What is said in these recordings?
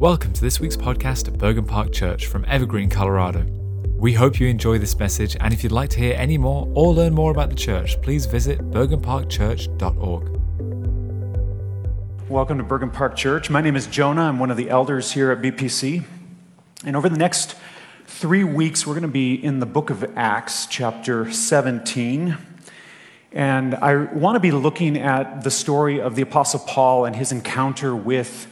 Welcome to this week's podcast at Bergen Park Church from Evergreen, Colorado. We hope you enjoy this message, and if you'd like to hear any more or learn more about the church, please visit bergenparkchurch.org. Welcome to Bergen Park Church. My name is Jonah. I'm one of the elders here at BPC. And over the next three weeks, we're going to be in the book of Acts, chapter 17. And I want to be looking at the story of the Apostle Paul and his encounter with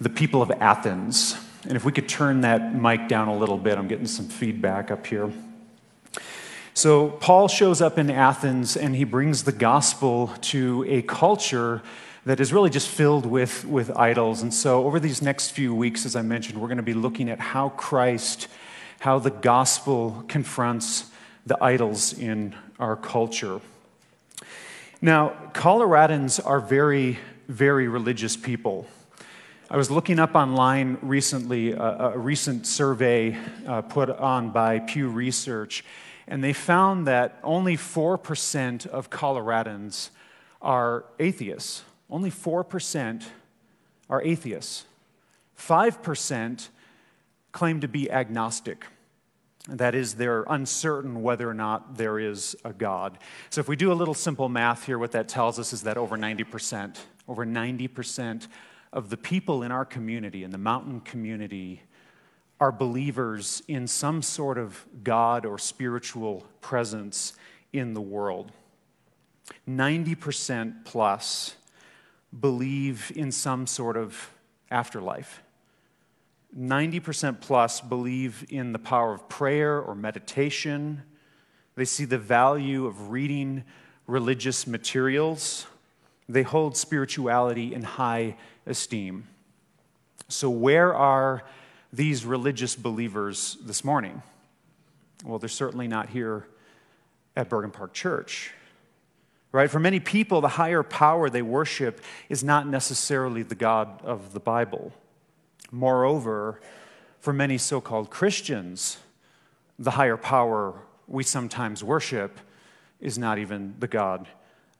the people of Athens. And if we could turn that mic down a little bit, I'm getting some feedback up here. So, Paul shows up in Athens and he brings the gospel to a culture that is really just filled with, with idols. And so, over these next few weeks, as I mentioned, we're going to be looking at how Christ, how the gospel confronts the idols in our culture. Now, Coloradans are very, very religious people. I was looking up online recently a, a recent survey uh, put on by Pew Research, and they found that only 4% of Coloradans are atheists. Only 4% are atheists. 5% claim to be agnostic. That is, they're uncertain whether or not there is a God. So, if we do a little simple math here, what that tells us is that over 90%, over 90% of the people in our community, in the mountain community, are believers in some sort of God or spiritual presence in the world. 90% plus believe in some sort of afterlife. 90% plus believe in the power of prayer or meditation. They see the value of reading religious materials. They hold spirituality in high esteem. So, where are these religious believers this morning? Well, they're certainly not here at Bergen Park Church. Right? For many people, the higher power they worship is not necessarily the God of the Bible. Moreover, for many so called Christians, the higher power we sometimes worship is not even the God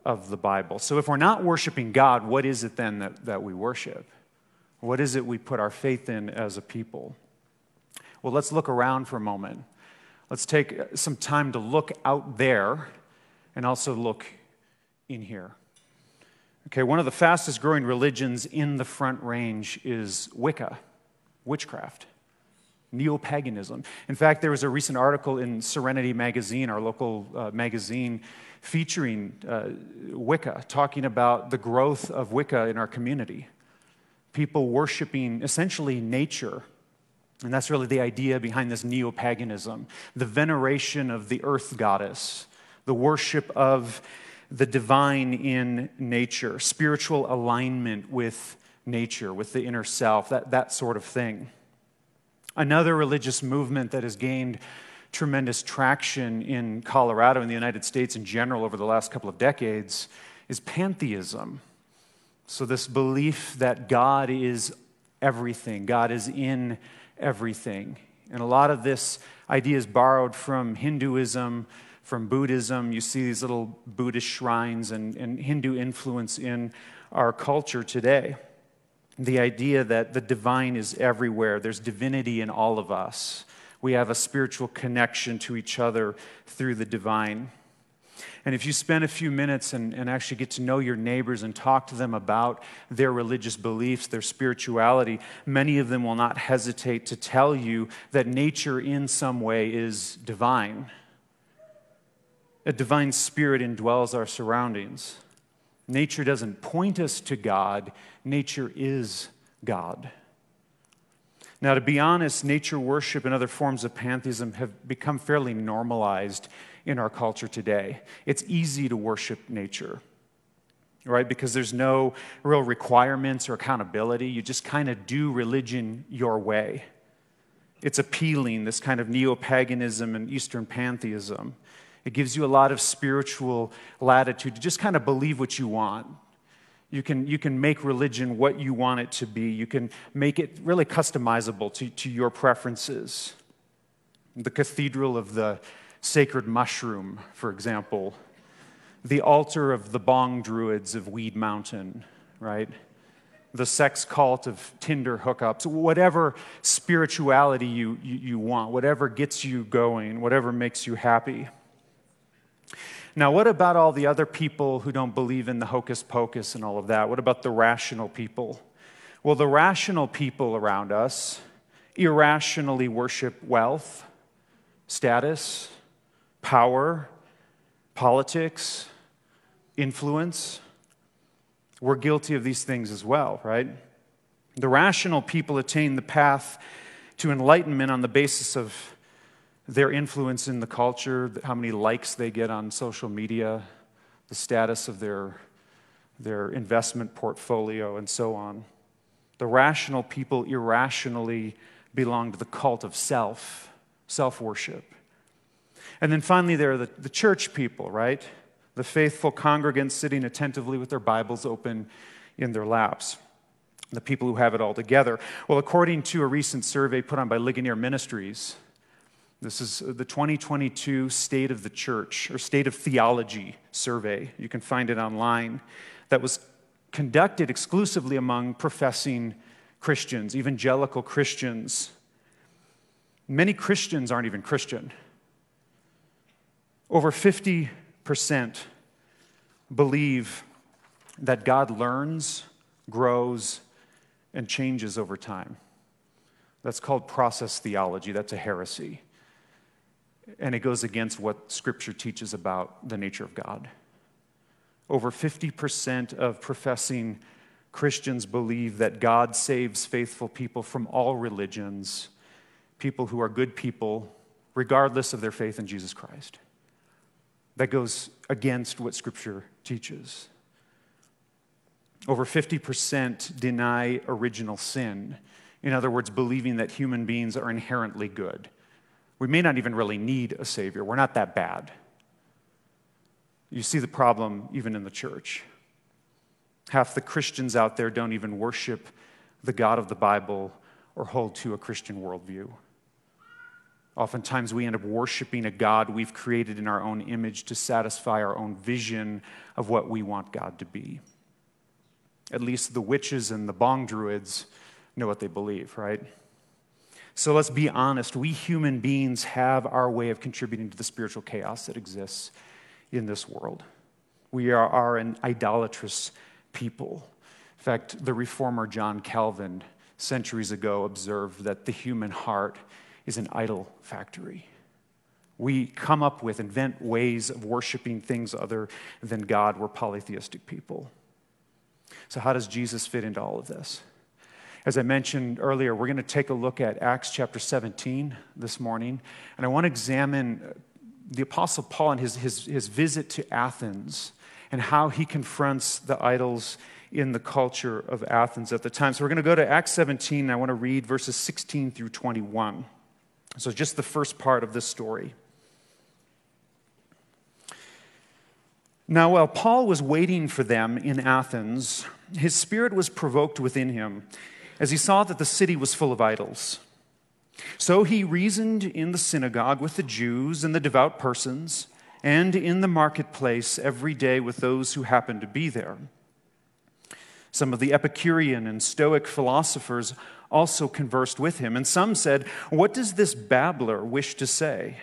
of the Bible. So if we're not worshiping God, what is it then that, that we worship? What is it we put our faith in as a people? Well, let's look around for a moment. Let's take some time to look out there and also look in here. Okay, one of the fastest growing religions in the Front Range is Wicca, witchcraft, neo paganism. In fact, there was a recent article in Serenity Magazine, our local uh, magazine, featuring uh, Wicca, talking about the growth of Wicca in our community. People worshiping essentially nature. And that's really the idea behind this neo paganism the veneration of the earth goddess, the worship of the divine in nature, spiritual alignment with nature, with the inner self, that, that sort of thing. Another religious movement that has gained tremendous traction in Colorado and the United States in general over the last couple of decades is pantheism. So, this belief that God is everything, God is in everything. And a lot of this idea is borrowed from Hinduism, from Buddhism. You see these little Buddhist shrines and, and Hindu influence in our culture today. The idea that the divine is everywhere, there's divinity in all of us we have a spiritual connection to each other through the divine. And if you spend a few minutes and, and, actually get to know your neighbors and talk to them about their religious beliefs, their spirituality, many of them will not hesitate to tell you that nature in some way is divine. A divine spirit indwells our surroundings. Nature doesn't point us to God, nature is God. Now, to be honest, nature worship and other forms of pantheism have become fairly normalized in our culture today. It's easy to worship nature, right? Because there's no real requirements or accountability. You just kind of do religion your way. It's appealing, this kind of neo paganism and Eastern pantheism. It gives you a lot of spiritual latitude to just kind of believe what you want, you can, you can make religion what you want it to be. You can make it really customizable to, to your preferences. The Cathedral of the Sacred Mushroom, for example, the altar of the Bong Druids of Weed Mountain, right? the sex cult of Tinder hookups, whatever spirituality you, you, you, want, whatever gets you going, whatever makes you happy. Now, what about all the other people who don't believe in the hocus pocus and all of that? What about the rational people? Well, the rational people around us irrationally worship wealth, status, power, politics, influence. We're guilty of these things as well, right? The rational people attain the path to enlightenment on the basis of their influence in the culture, how many likes they get on social media, the status of their, their investment portfolio, and so on. The rational people irrationally belong to the cult of self, self worship. And then finally, there are the, the church people, right? The faithful congregants sitting attentively with their Bibles open in their laps. The people who have it all together. Well, according to a recent survey put on by Ligonier Ministries, this is the 2022 State of the Church or State of Theology survey. You can find it online. That was conducted exclusively among professing Christians, evangelical Christians. Many Christians aren't even Christian. Over 50% believe that God learns, grows, and changes over time. That's called process theology. That's a heresy. And it goes against what Scripture teaches about the nature of God. Over 50% of professing Christians believe that God saves faithful people from all religions, people who are good people, regardless of their faith in Jesus Christ. That goes against what Scripture teaches. Over 50% deny original sin. In other words, believing that human beings are inherently good. We may not even really need a Savior, we're not that bad. You see the problem even in the church. Half the Christians out there don't even worship the God of the Bible or hold to a Christian worldview. Oftentimes, we end up worshiping a God we've created in our own image to satisfy our own vision of what we want God to be. At least the witches and the bong druids know what they believe, right? So let's be honest. We human beings have our way of contributing to the spiritual chaos that exists in this world. We are, are an idolatrous people. In fact, the reformer John Calvin, centuries ago, observed that the human heart is an idol factory. We come up with, invent ways of worshiping things other than God. We're polytheistic people. So, how does Jesus fit into all of this? As I mentioned earlier, we're going to take a look at Acts chapter 17 this morning, and I want to examine the Apostle Paul and his, his, his visit to Athens and how he confronts the idols in the culture of Athens at the time. So we're going to go to Acts 17, and I want to read verses 16 through 21. So, just the first part of this story. Now, while Paul was waiting for them in Athens, his spirit was provoked within him as he saw that the city was full of idols. So he reasoned in the synagogue with the Jews and the devout persons and in the marketplace every day with those who happened to be there. Some of the Epicurean and Stoic philosophers also conversed with him, and some said, What does this babbler wish to say?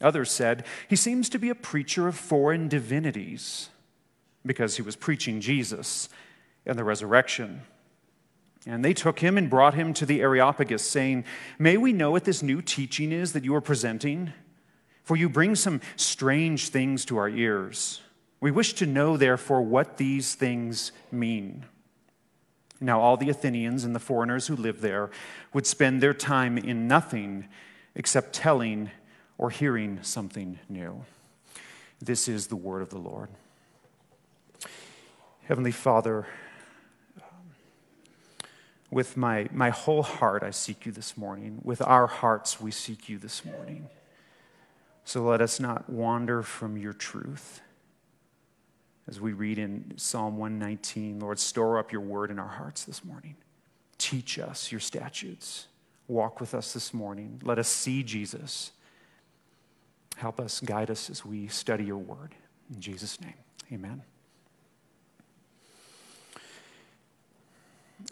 Others said, He seems to be a preacher of foreign divinities, because he was preaching Jesus and the resurrection. And they took him and brought him to the Areopagus, saying, May we know what this new teaching is that you are presenting? For you bring some strange things to our ears. We wish to know, therefore, what these things mean. Now, all the Athenians and the foreigners who lived there would spend their time in nothing except telling or hearing something new. This is the word of the Lord. Heavenly Father, with my, my whole heart, I seek you this morning. With our hearts, we seek you this morning. So let us not wander from your truth. As we read in Psalm 119, Lord, store up your word in our hearts this morning. Teach us your statutes. Walk with us this morning. Let us see Jesus. Help us, guide us as we study your word. In Jesus' name, amen.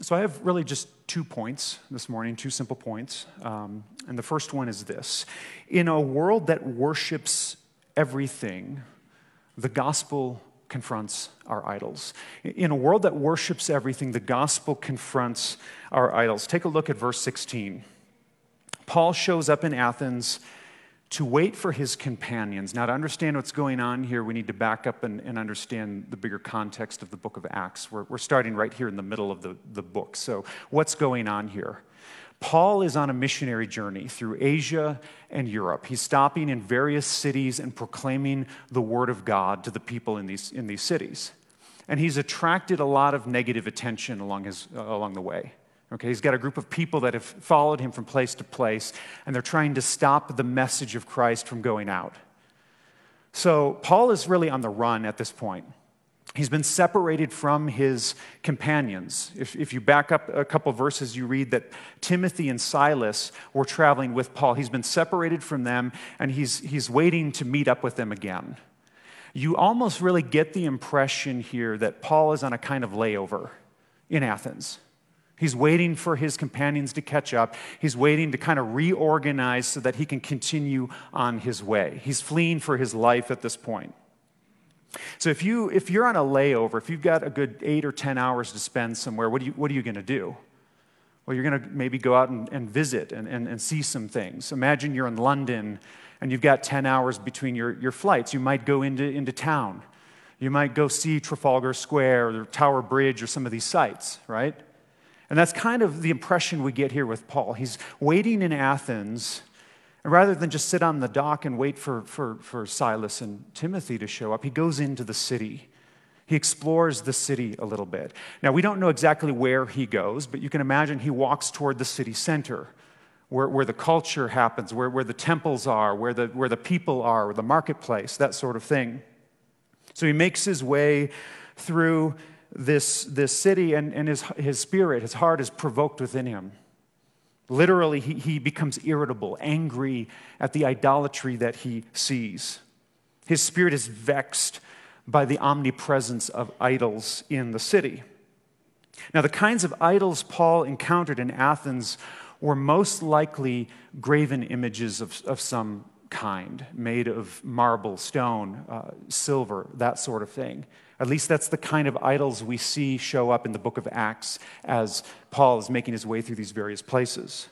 So I have really just two points this morning, two simple points. Um, and the first one is this In a world that worships everything, the gospel confronts our idols. In a world that worships everything, the gospel confronts our idols. Take a look at verse 16. Paul shows up in Athens to wait for his companions. Now, to understand what's going on here, we need to back up and, and understand the bigger context of the book of Acts. We're, we're starting right here in the middle of the, the book. So, what's going on here? Paul is on a missionary journey through Asia and Europe. He's stopping in various cities and proclaiming the word of God to the people in these, in these cities. And he's attracted a lot of negative attention along, his, uh, along the way. Okay, he's got a group of people that have followed him from place to place, and they're trying to stop the message of Christ from going out. So, Paul is really on the run at this point. He's been separated from his companions. If, if you back up a couple verses, you read that Timothy and Silas were traveling with Paul. He's been separated from them, and he's, he's waiting to meet up with them again. You almost really get the impression here that Paul is on a kind of layover in Athens. He's waiting for his companions to catch up. He's waiting to kind of reorganize so that he can continue on his way. He's fleeing for his life at this point. So if, you, if you're on a layover, if you've got a good eight or 10 hours to spend somewhere, what, do you, what are you going to do? Well, you're going to maybe go out and, and visit and, and, and see some things. Imagine you're in London and you've got 10 hours between your, your flights. You might go into, into town. You might go see Trafalgar Square or Tower Bridge or some of these sites, right? And that's kind of the impression we get here with Paul. He's waiting in Athens, and rather than just sit on the dock and wait for, for, for Silas and Timothy to show up, he goes into the city. He explores the city a little bit. Now, we don't know exactly where he goes, but you can imagine he walks toward the city center. Where, where the culture happens, where, where the temples are, where the, where the people are, the marketplace, that sort of thing. So he makes his way through this, this city, and, and his, his spirit, his heart is provoked within him. Literally, he, he becomes irritable, angry at the idolatry that he sees. His spirit is vexed by the omnipresence of idols in the city. Now, the kinds of idols Paul encountered in Athens were most likely graven images of, of some kind, made of marble, stone, uh, silver, that sort of thing. At least that's the kind of idols we see show up in the book of Acts as Paul is making his way through these various places.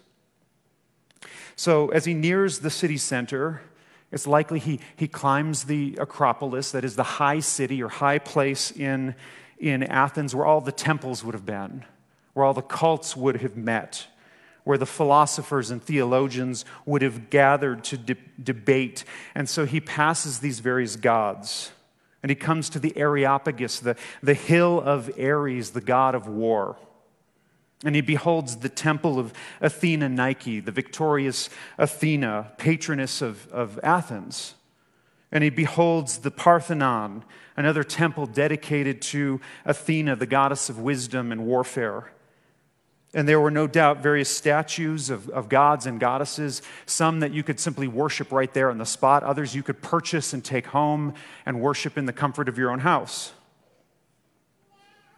So, as he nears the city center, it's likely he, he climbs the Acropolis, that is the high city or high place in, in Athens where all the temples would have been, where all the cults would have met, where the philosophers and theologians would have gathered to de- debate. And so he passes these various gods. And he comes to the Areopagus, the, the hill of Ares, the god of war. And he beholds the temple of Athena Nike, the victorious Athena, patroness of, of Athens. And he beholds the Parthenon, another temple dedicated to Athena, the goddess of wisdom and warfare. And there were no doubt various statues of, of gods and goddesses, some that you could simply worship right there on the spot, others you could purchase and take home and worship in the comfort of your own house.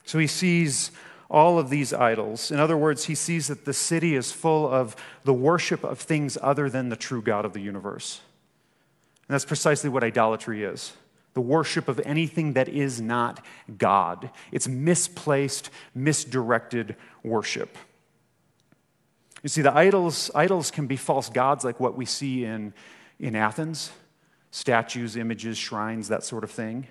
So he sees all of these idols. In other words, he sees that the city is full of the worship of things other than the true God of the universe. And that's precisely what idolatry is the worship of anything that is not God. It's misplaced, misdirected worship. You see, the idols, idols can be false gods like what we see in, in Athens statues, images, shrines, that sort of thing.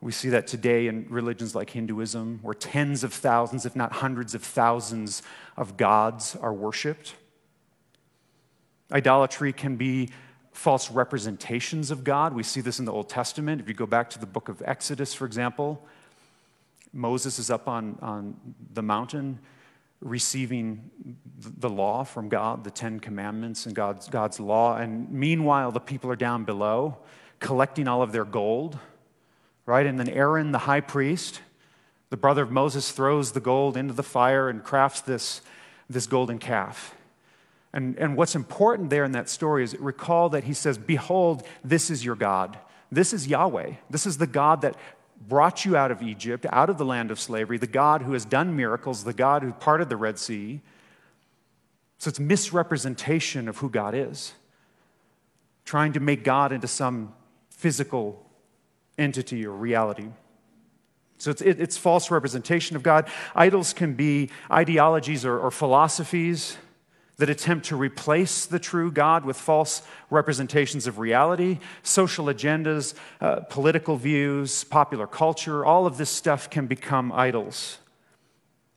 We see that today in religions like Hinduism, where tens of thousands, if not hundreds of thousands, of gods are worshiped. Idolatry can be false representations of God. We see this in the Old Testament. If you go back to the book of Exodus, for example, Moses is up on, on the mountain receiving the law from God, the Ten Commandments and God's, God's law. And meanwhile, the people are down below collecting all of their gold, right? And then Aaron, the high priest, the brother of Moses, throws the gold into the fire and crafts this, this golden calf. And, and what's important there in that story is recall that he says, Behold, this is your God. This is Yahweh. This is the God that brought you out of Egypt, out of the land of slavery, the God who has done miracles, the God who parted the Red Sea. So it's misrepresentation of who God is, trying to make God into some physical entity or reality. So it's, it, it's false representation of God. Idols can be ideologies or, or philosophies that attempt to replace the true God with false representations of reality, social agendas, uh, political views, popular culture, all of this stuff can become idols.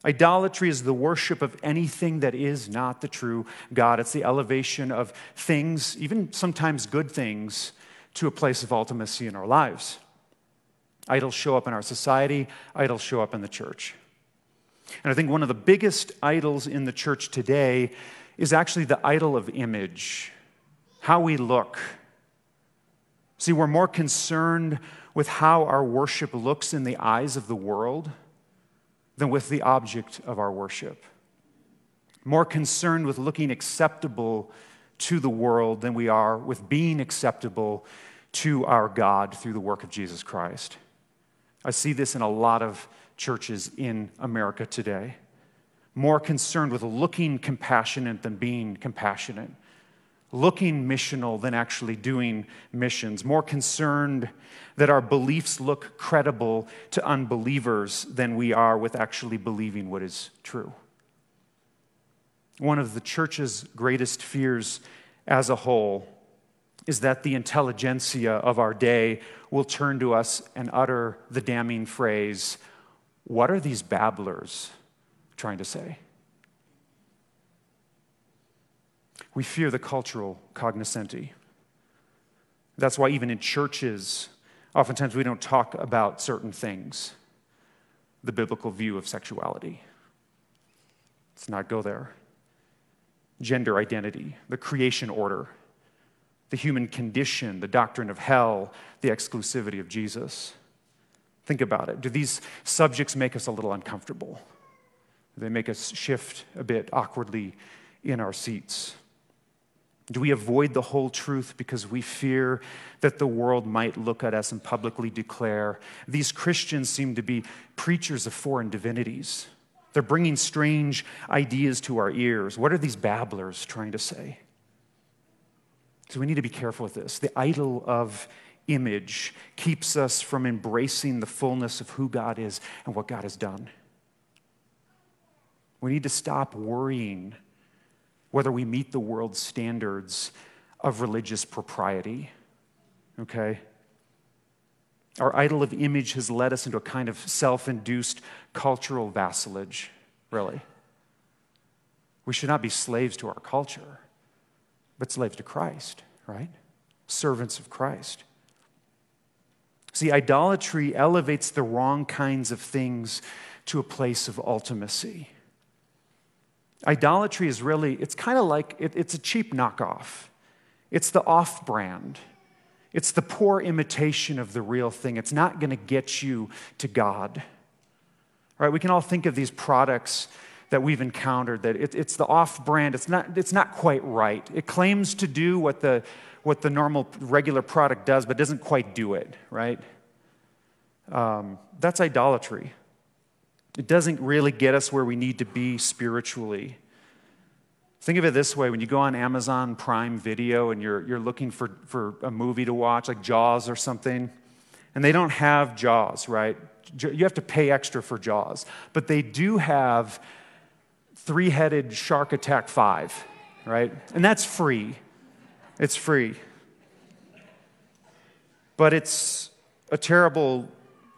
Idolatry is the worship of anything that is not the true God. It's the elevation of things, even sometimes good things, to a place of ultimacy in our lives. Idols show up in our society, idols show up in the church. And I think one of the biggest idols in the church today is actually the idol of image, how we look. See, we're more concerned with how our worship looks in the eyes of the world than with the object of our worship. More concerned with looking acceptable to the world than we are with being acceptable to our God through the work of Jesus Christ. I see this in a lot of churches in America today more concerned with looking compassionate than being compassionate, looking missional than actually doing missions, more concerned that our beliefs look credible to unbelievers than we are with actually believing what is true. One of the church's greatest fears as a whole is that the intelligentsia of our day will turn to us and utter the damning phrase, What are these babblers? Trying to say. We fear the cultural cognoscenti. That's why, even in churches, oftentimes we don't talk about certain things. The biblical view of sexuality. Let's not go there. Gender identity, the creation order, the human condition, the doctrine of hell, the exclusivity of Jesus. Think about it. Do these subjects make us a little uncomfortable? They make us shift a bit awkwardly in our seats. Do we avoid the whole truth because we fear that the world might look at us and publicly declare, these Christians seem to be preachers of foreign divinities? They're bringing strange ideas to our ears. What are these babblers trying to say? So we need to be careful with this. The idol of image keeps us from embracing the fullness of who God is and what God has done. We need to stop worrying whether we meet the world's standards of religious propriety. Okay? Our idol of image has led us into a kind of self induced cultural vassalage, really. We should not be slaves to our culture, but slaves to Christ, right? Servants of Christ. See, idolatry elevates the wrong kinds of things to a place of ultimacy. Idolatry is really, it's kind of like, it, it's a cheap knockoff. It's the off brand. It's the poor imitation of the real thing. It's not going to get you to God. All right, we can all think of these products that we've encountered that it, it's the off brand. It's not, it's not quite right. It claims to do what the, what the normal, regular product does, but doesn't quite do it, right? Um, that's idolatry. It doesn't really get us where we need to be spiritually. Think of it this way when you go on Amazon Prime Video and you're, you're looking for, for a movie to watch, like Jaws or something, and they don't have Jaws, right? You have to pay extra for Jaws. But they do have Three Headed Shark Attack 5, right? And that's free. It's free. But it's a terrible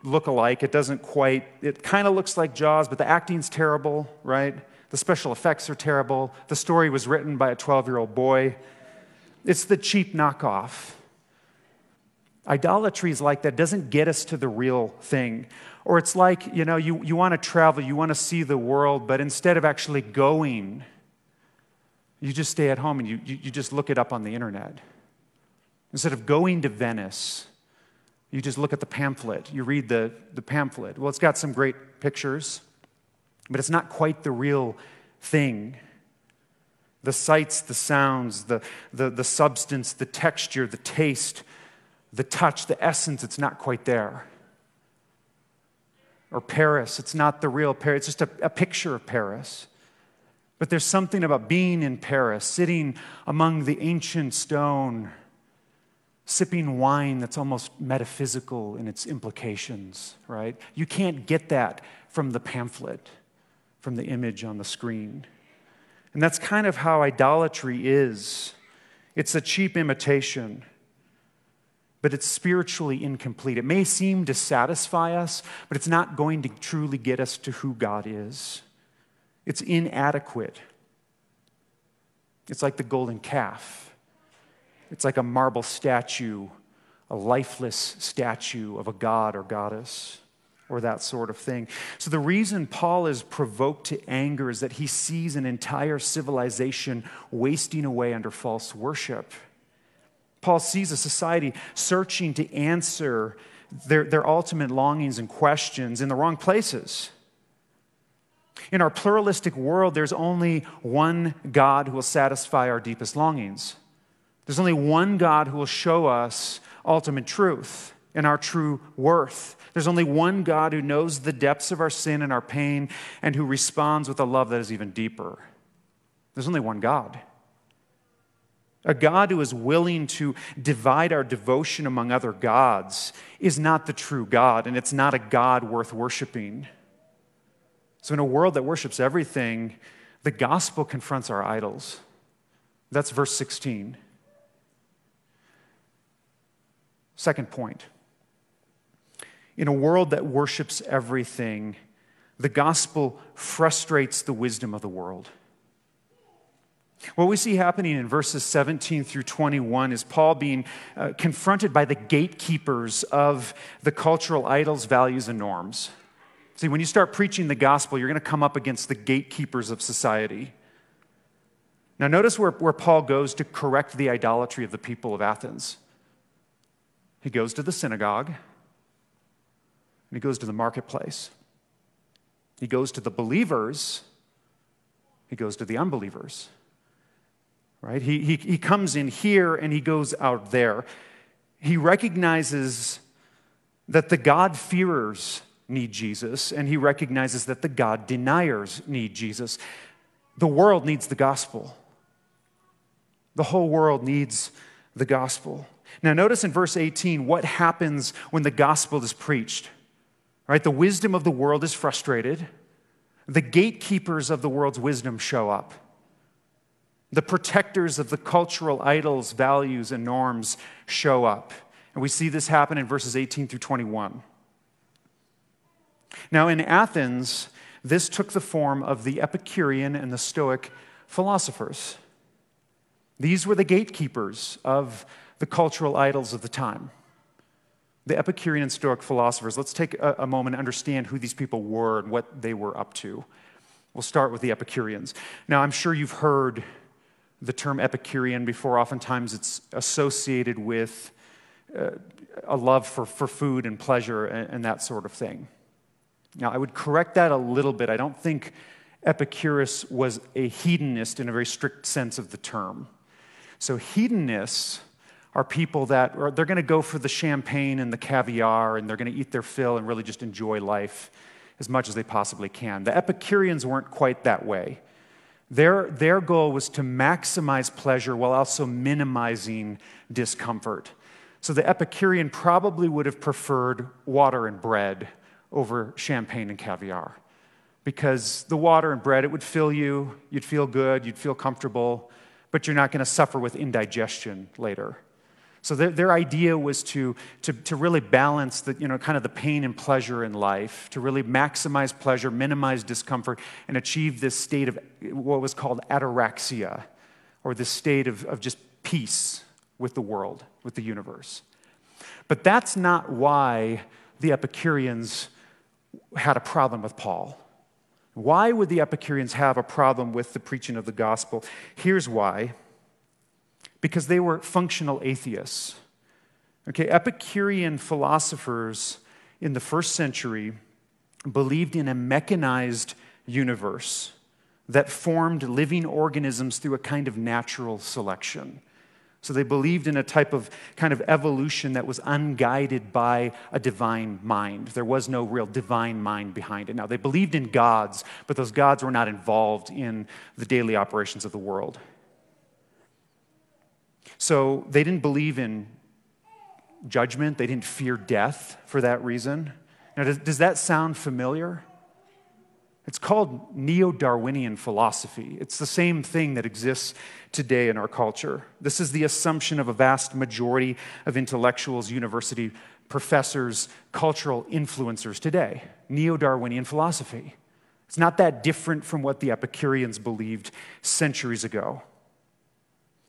look alike. It doesn't quite, it kind of looks like Jaws, but the acting's terrible, right? The special effects are terrible. The story was written by a 12 year old boy. It's the cheap knockoff. Idolatry is like that, doesn't get us to the real thing. Or it's like, you know, you, you want to travel, you want to see the world, but instead of actually going, you just stay at home and you, you, you just look it up on the internet. Instead of going to Venice, you just look at the pamphlet, you read the, the pamphlet. Well, it's got some great pictures, but it's not quite the real thing. The sights, the sounds, the, the, the substance, the texture, the taste, the touch, the essence, it's not quite there. or Paris. It's not the real Paris, it's just a, a picture of Paris. But there's something about being in Paris, sitting among the ancient stone, sipping wine that's almost metaphysical in its implications, right? You can't get that from the pamphlet, from the image on the screen. And that's kind of how idolatry is it's a cheap imitation but it's spiritually incomplete. It may seem to satisfy us, but it's not going to truly get us to who God is. It's inadequate. It's like the golden calf, it's like a marble statue, a lifeless statue of a god or goddess. Or that sort of thing. So, the reason Paul is provoked to anger is that he sees an entire civilization wasting away under false worship. Paul sees a society searching to answer their, their ultimate longings and questions in the wrong places. In our pluralistic world, there's only one God who will satisfy our deepest longings. There's only one God who will show us ultimate truth and our true worth. There's only one God who knows the depths of our sin and our pain and who responds with a love that is even deeper. There's only one God. A God who is willing to divide our devotion among other gods is not the true God, and it's not a God worth worshiping. So, in a world that worships everything, the gospel confronts our idols. That's verse 16. Second point. In a world that worships everything, the gospel frustrates the wisdom of the world. What we see happening in verses 17 through 21 is Paul being uh, confronted by the gatekeepers of the cultural idols, values, and norms. See, when you start preaching the gospel, you're going to come up against the gatekeepers of society. Now, notice where, where Paul goes to correct the idolatry of the people of Athens. He goes to the synagogue, and he goes to the marketplace. He goes to the believers, he goes to the unbelievers right? He, he, he comes in here and he goes out there. He recognizes that the God-fearers need Jesus, and he recognizes that the God deniers need Jesus. The world needs the gospel. The whole world needs the gospel. Now, notice in verse 18 what happens when the gospel is preached. Right? The wisdom of the world is frustrated. The gatekeepers of the world's wisdom show up. The protectors of the cultural idols, values, and norms show up. And we see this happen in verses 18 through 21. Now, in Athens, this took the form of the Epicurean and the Stoic philosophers. These were the gatekeepers of the cultural idols of the time. The Epicurean and Stoic philosophers, let's take a, a moment to understand who these people were and what they were up to. We'll start with the Epicureans. Now, I'm sure you've heard the term Epicurean before. Oftentimes it's associated with uh, a love for, for food and pleasure and, and that sort of thing. Now, I would correct that a little bit. I don't think Epicurus was a hedonist in a very strict sense of the term. So, hedonists are people that are, they're going to go for the champagne and the caviar and they're going to eat their fill and really just enjoy life as much as they possibly can. The Epicureans weren't quite that way. Their, their goal was to maximize pleasure while also minimizing discomfort. So the Epicurean probably would have preferred water and bread over champagne and caviar. Because the water and bread, it would fill you, you'd feel good, you'd feel comfortable, but you're not going to suffer with indigestion later. So their, their idea was to, to, to really balance the, you know, kind of the pain and pleasure in life, to really maximize pleasure, minimize discomfort, and achieve this state of what was called ataraxia, or this state of, of just peace with the world, with the universe. But that's not why the Epicureans had a problem with Paul. Why would the Epicureans have a problem with the preaching of the gospel? Here's why because they were functional atheists. Okay, Epicurean philosophers in the first century believed in a mechanized universe that formed living organisms through a kind of natural selection. So they believed in a type of kind of evolution that was unguided by a divine mind. There was no real divine mind behind it. Now, they believed in gods, but those gods were not involved in the daily operations of the world. So they didn't believe in judgment, they didn't fear death for that reason. Now, does, does that sound familiar? It's called neo Darwinian philosophy. It's the same thing that exists today in our culture. This is the assumption of a vast majority of intellectuals, university professors, cultural influencers today. Neo Darwinian philosophy. It's not that different from what the Epicureans believed centuries ago.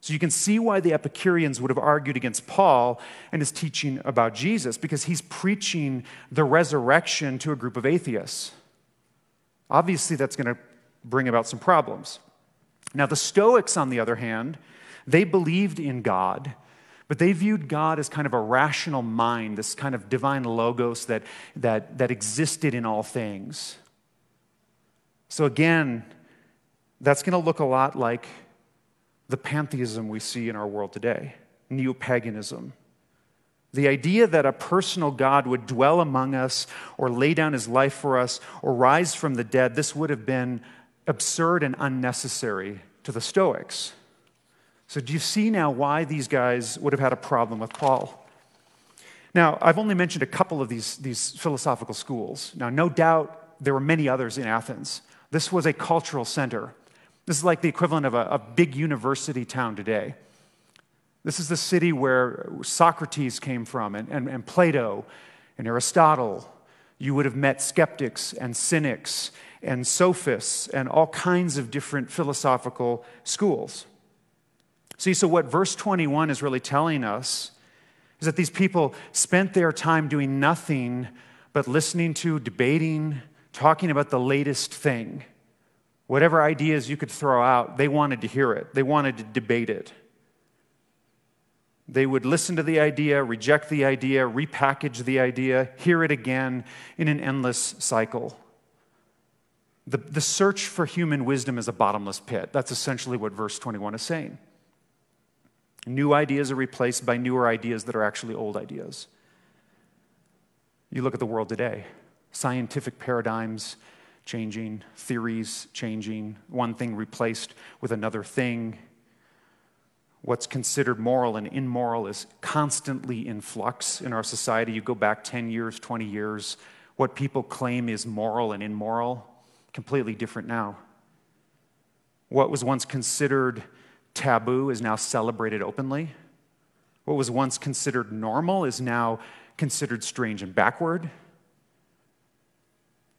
So you can see why the Epicureans would have argued against Paul and his teaching about Jesus, because he's preaching the resurrection to a group of atheists. Obviously, that's going to bring about some problems. Now, the Stoics, on the other hand, they believed in God, but they viewed God as kind of a rational mind, this kind of divine logos that, that, that existed in all things. So, again, that's going to look a lot like the pantheism we see in our world today, neo paganism. The idea that a personal God would dwell among us or lay down his life for us or rise from the dead, this would have been absurd and unnecessary to the Stoics. So, do you see now why these guys would have had a problem with Paul? Now, I've only mentioned a couple of these, these philosophical schools. Now, no doubt there were many others in Athens. This was a cultural center. This is like the equivalent of a, a big university town today. This is the city where Socrates came from, and, and, and Plato and Aristotle. You would have met skeptics and cynics and sophists and all kinds of different philosophical schools. See, so what verse 21 is really telling us is that these people spent their time doing nothing but listening to, debating, talking about the latest thing. Whatever ideas you could throw out, they wanted to hear it, they wanted to debate it. They would listen to the idea, reject the idea, repackage the idea, hear it again in an endless cycle. The, the search for human wisdom is a bottomless pit. That's essentially what verse 21 is saying. New ideas are replaced by newer ideas that are actually old ideas. You look at the world today, scientific paradigms changing, theories changing, one thing replaced with another thing. What's considered moral and immoral is constantly in flux in our society. You go back 10 years, 20 years, what people claim is moral and immoral completely different now. What was once considered taboo is now celebrated openly. What was once considered normal is now considered strange and backward.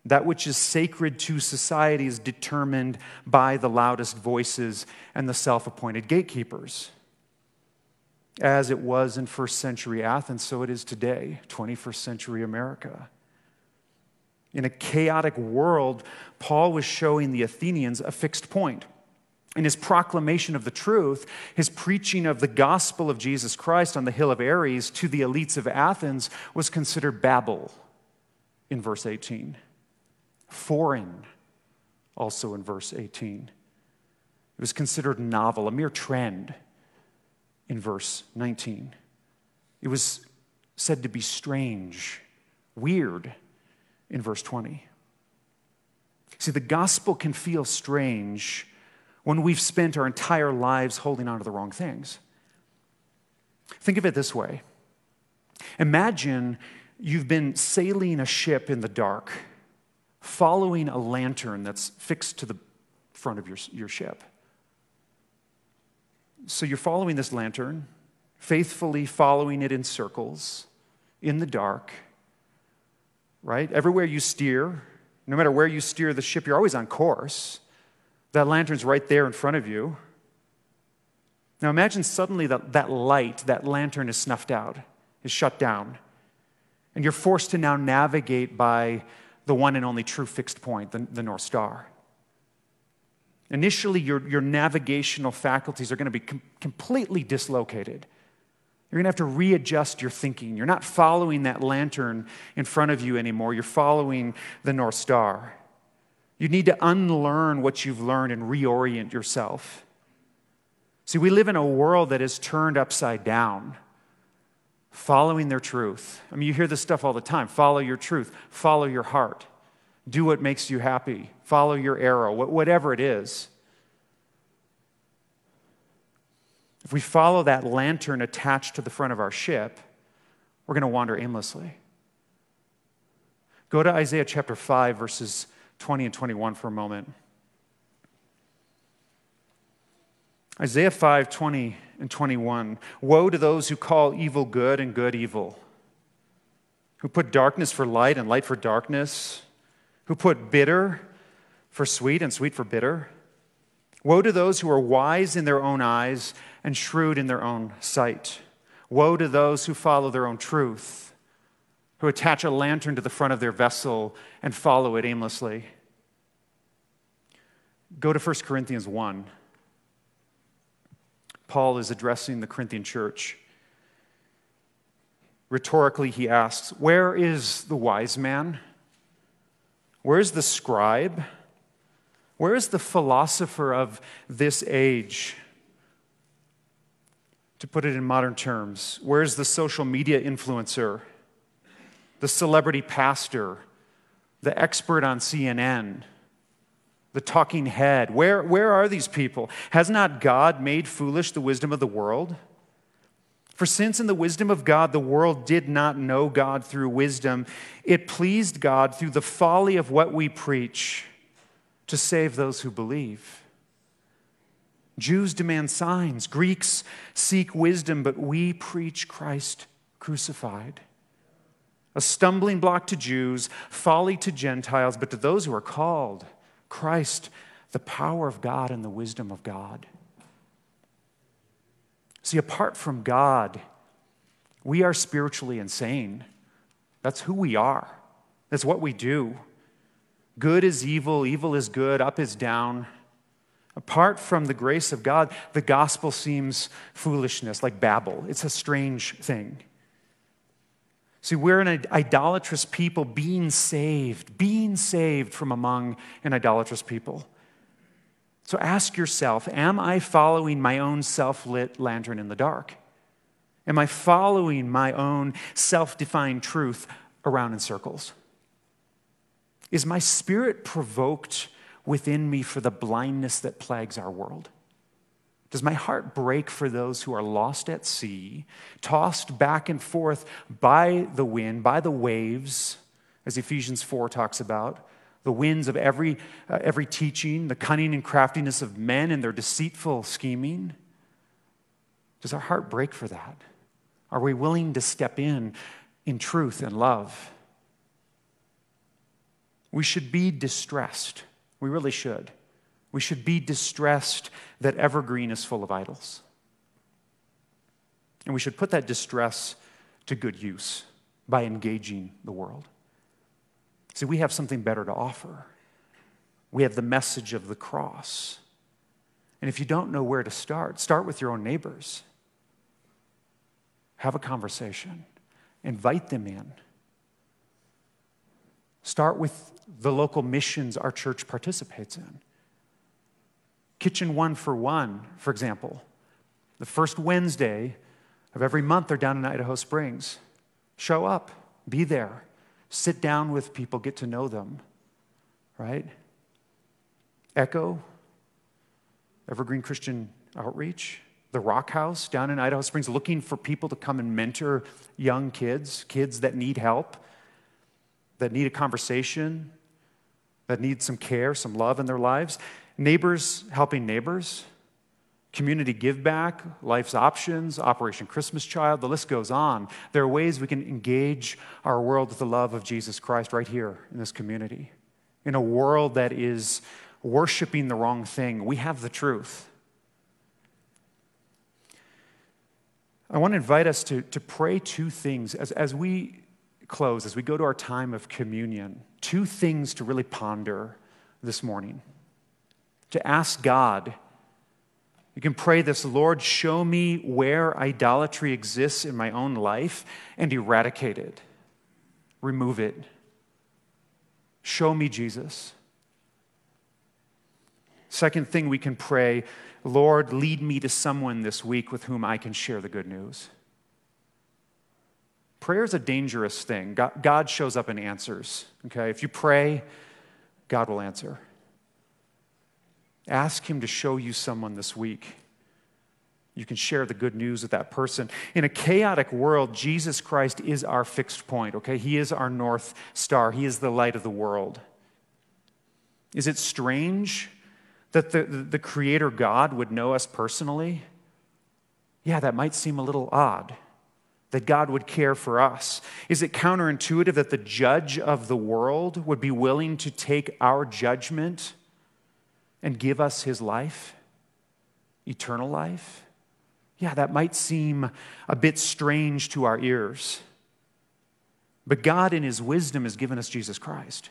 That which is sacred to society is determined by the loudest voices and the self appointed gatekeepers. As it was in first century Athens, so it is today, 21st century America. In a chaotic world, Paul was showing the Athenians a fixed point. In his proclamation of the truth, his preaching of the gospel of Jesus Christ on the hill of Ares to the elites of Athens was considered babble in verse 18. Foreign, also in verse 18. It was considered novel, a mere trend in verse 19. It was said to be strange, weird in verse 20. See, the gospel can feel strange when we've spent our entire lives holding on to the wrong things. Think of it this way Imagine you've been sailing a ship in the dark, following a lantern that's fixed to the front of your, your ship. So you're following this lantern, faithfully following it in circles, in the dark right? Everywhere you steer, no matter where you steer the ship, you're always on course. That lantern's right there in front of you. Now imagine suddenly that, that light, that lantern is snuffed out, is shut down. And you're forced to now navigate by the one and only true fixed point, the, the North Star. Initially, your, your navigational faculties are going to be com- completely dislocated. You're going to have to readjust your thinking. You're not following that lantern in front of you anymore. You're following the North Star. You need to unlearn what you've learned and reorient yourself. See, we live in a world that is turned upside down, following their truth. I mean, you hear this stuff all the time follow your truth, follow your heart, do what makes you happy, follow your arrow, whatever it is. If we follow that lantern attached to the front of our ship, we're going to wander aimlessly. Go to Isaiah chapter 5, verses 20 and 21 for a moment. Isaiah 5, 20 and 21. Woe to those who call evil good and good evil, who put darkness for light and light for darkness, who put bitter for sweet and sweet for bitter. Woe to those who are wise in their own eyes and shrewd in their own sight. Woe to those who follow their own truth, who attach a lantern to the front of their vessel and follow it aimlessly. Go to 1 Corinthians 1. Paul is addressing the Corinthian church. Rhetorically, he asks, Where is the wise man? Where is the scribe? Where is the philosopher of this age? To put it in modern terms, where's the social media influencer, the celebrity pastor, the expert on CNN, the talking head? Where, where are these people? Has not God made foolish the wisdom of the world? For since in the wisdom of God the world did not know God through wisdom, it pleased God through the folly of what we preach to save those who believe. Jews demand signs, Greeks seek wisdom, but we preach Christ crucified. A stumbling block to Jews, folly to Gentiles, but to those who are called, Christ, the power of God and the wisdom of God. See, apart from God, we are spiritually insane. That's who we are, that's what we do. Good is evil, evil is good, up is down. Apart from the grace of God, the gospel seems foolishness, like Babel. It's a strange thing. See, we're an idolatrous people being saved, being saved from among an idolatrous people. So ask yourself Am I following my own self lit lantern in the dark? Am I following my own self defined truth around in circles? Is my spirit provoked within me for the blindness that plagues our world? Does my heart break for those who are lost at sea, tossed back and forth by the wind, by the waves, as Ephesians 4 talks about? The winds of every, uh, every teaching, the cunning and craftiness of men and their deceitful scheming? Does our heart break for that? Are we willing to step in in truth and love? We should be distressed we really should. We should be distressed that Evergreen is full of idols. And we should put that distress to good use by engaging the world. See, we have something better to offer. We have the message of the cross. And if you don't know where to start, start with your own neighbors. Have a conversation, invite them in. Start with the local missions our church participates in. Kitchen One for One, for example, the first Wednesday of every month, they're down in Idaho Springs. Show up, be there, sit down with people, get to know them, right? Echo, Evergreen Christian Outreach, the Rock House down in Idaho Springs, looking for people to come and mentor young kids, kids that need help, that need a conversation, that need some care, some love in their lives. Neighbors helping neighbors, community give back, life's options, Operation Christmas Child, the list goes on. There are ways we can engage our world with the love of Jesus Christ right here in this community. In a world that is worshiping the wrong thing, we have the truth. I want to invite us to, to pray two things as, as we close, as we go to our time of communion, two things to really ponder this morning. To ask God, you can pray this Lord, show me where idolatry exists in my own life and eradicate it, remove it. Show me Jesus. Second thing we can pray Lord, lead me to someone this week with whom I can share the good news. Prayer is a dangerous thing. God shows up and answers. Okay? If you pray, God will answer. Ask Him to show you someone this week. You can share the good news with that person. In a chaotic world, Jesus Christ is our fixed point, okay? He is our North Star, He is the light of the world. Is it strange that the, the Creator God would know us personally? Yeah, that might seem a little odd that God would care for us. Is it counterintuitive that the judge of the world would be willing to take our judgment and give us his life, eternal life? Yeah, that might seem a bit strange to our ears. But God, in his wisdom, has given us Jesus Christ.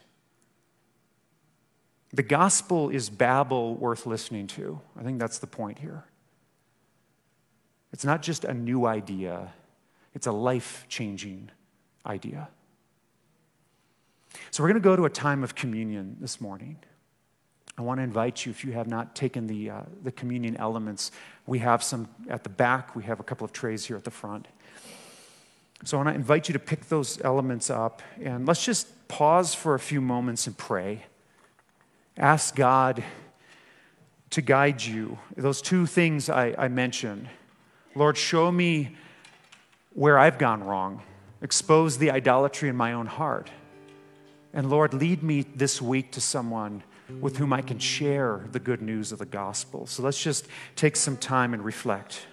The gospel is babble worth listening to. I think that's the point here. It's not just a new idea, it's a life changing idea. So, we're going to go to a time of communion this morning. I want to invite you, if you have not taken the, uh, the communion elements, we have some at the back, we have a couple of trays here at the front. So, I want to invite you to pick those elements up and let's just pause for a few moments and pray. Ask God to guide you. Those two things I, I mentioned. Lord, show me where I've gone wrong, expose the idolatry in my own heart. And Lord, lead me this week to someone with whom I can share the good news of the gospel. So let's just take some time and reflect.